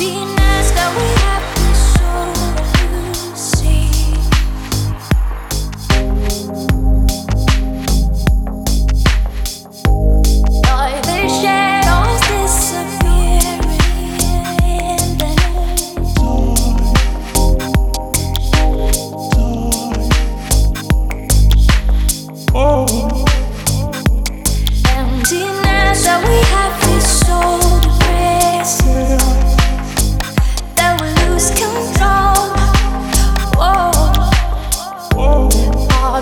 denies that we have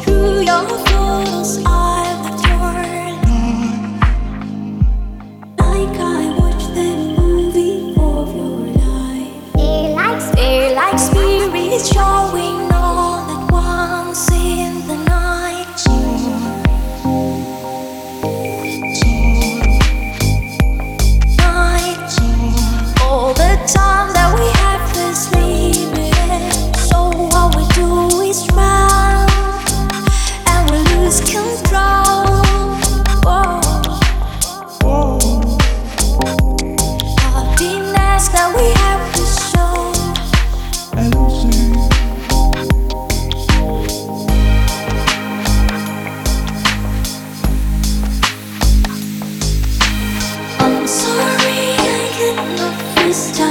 Through your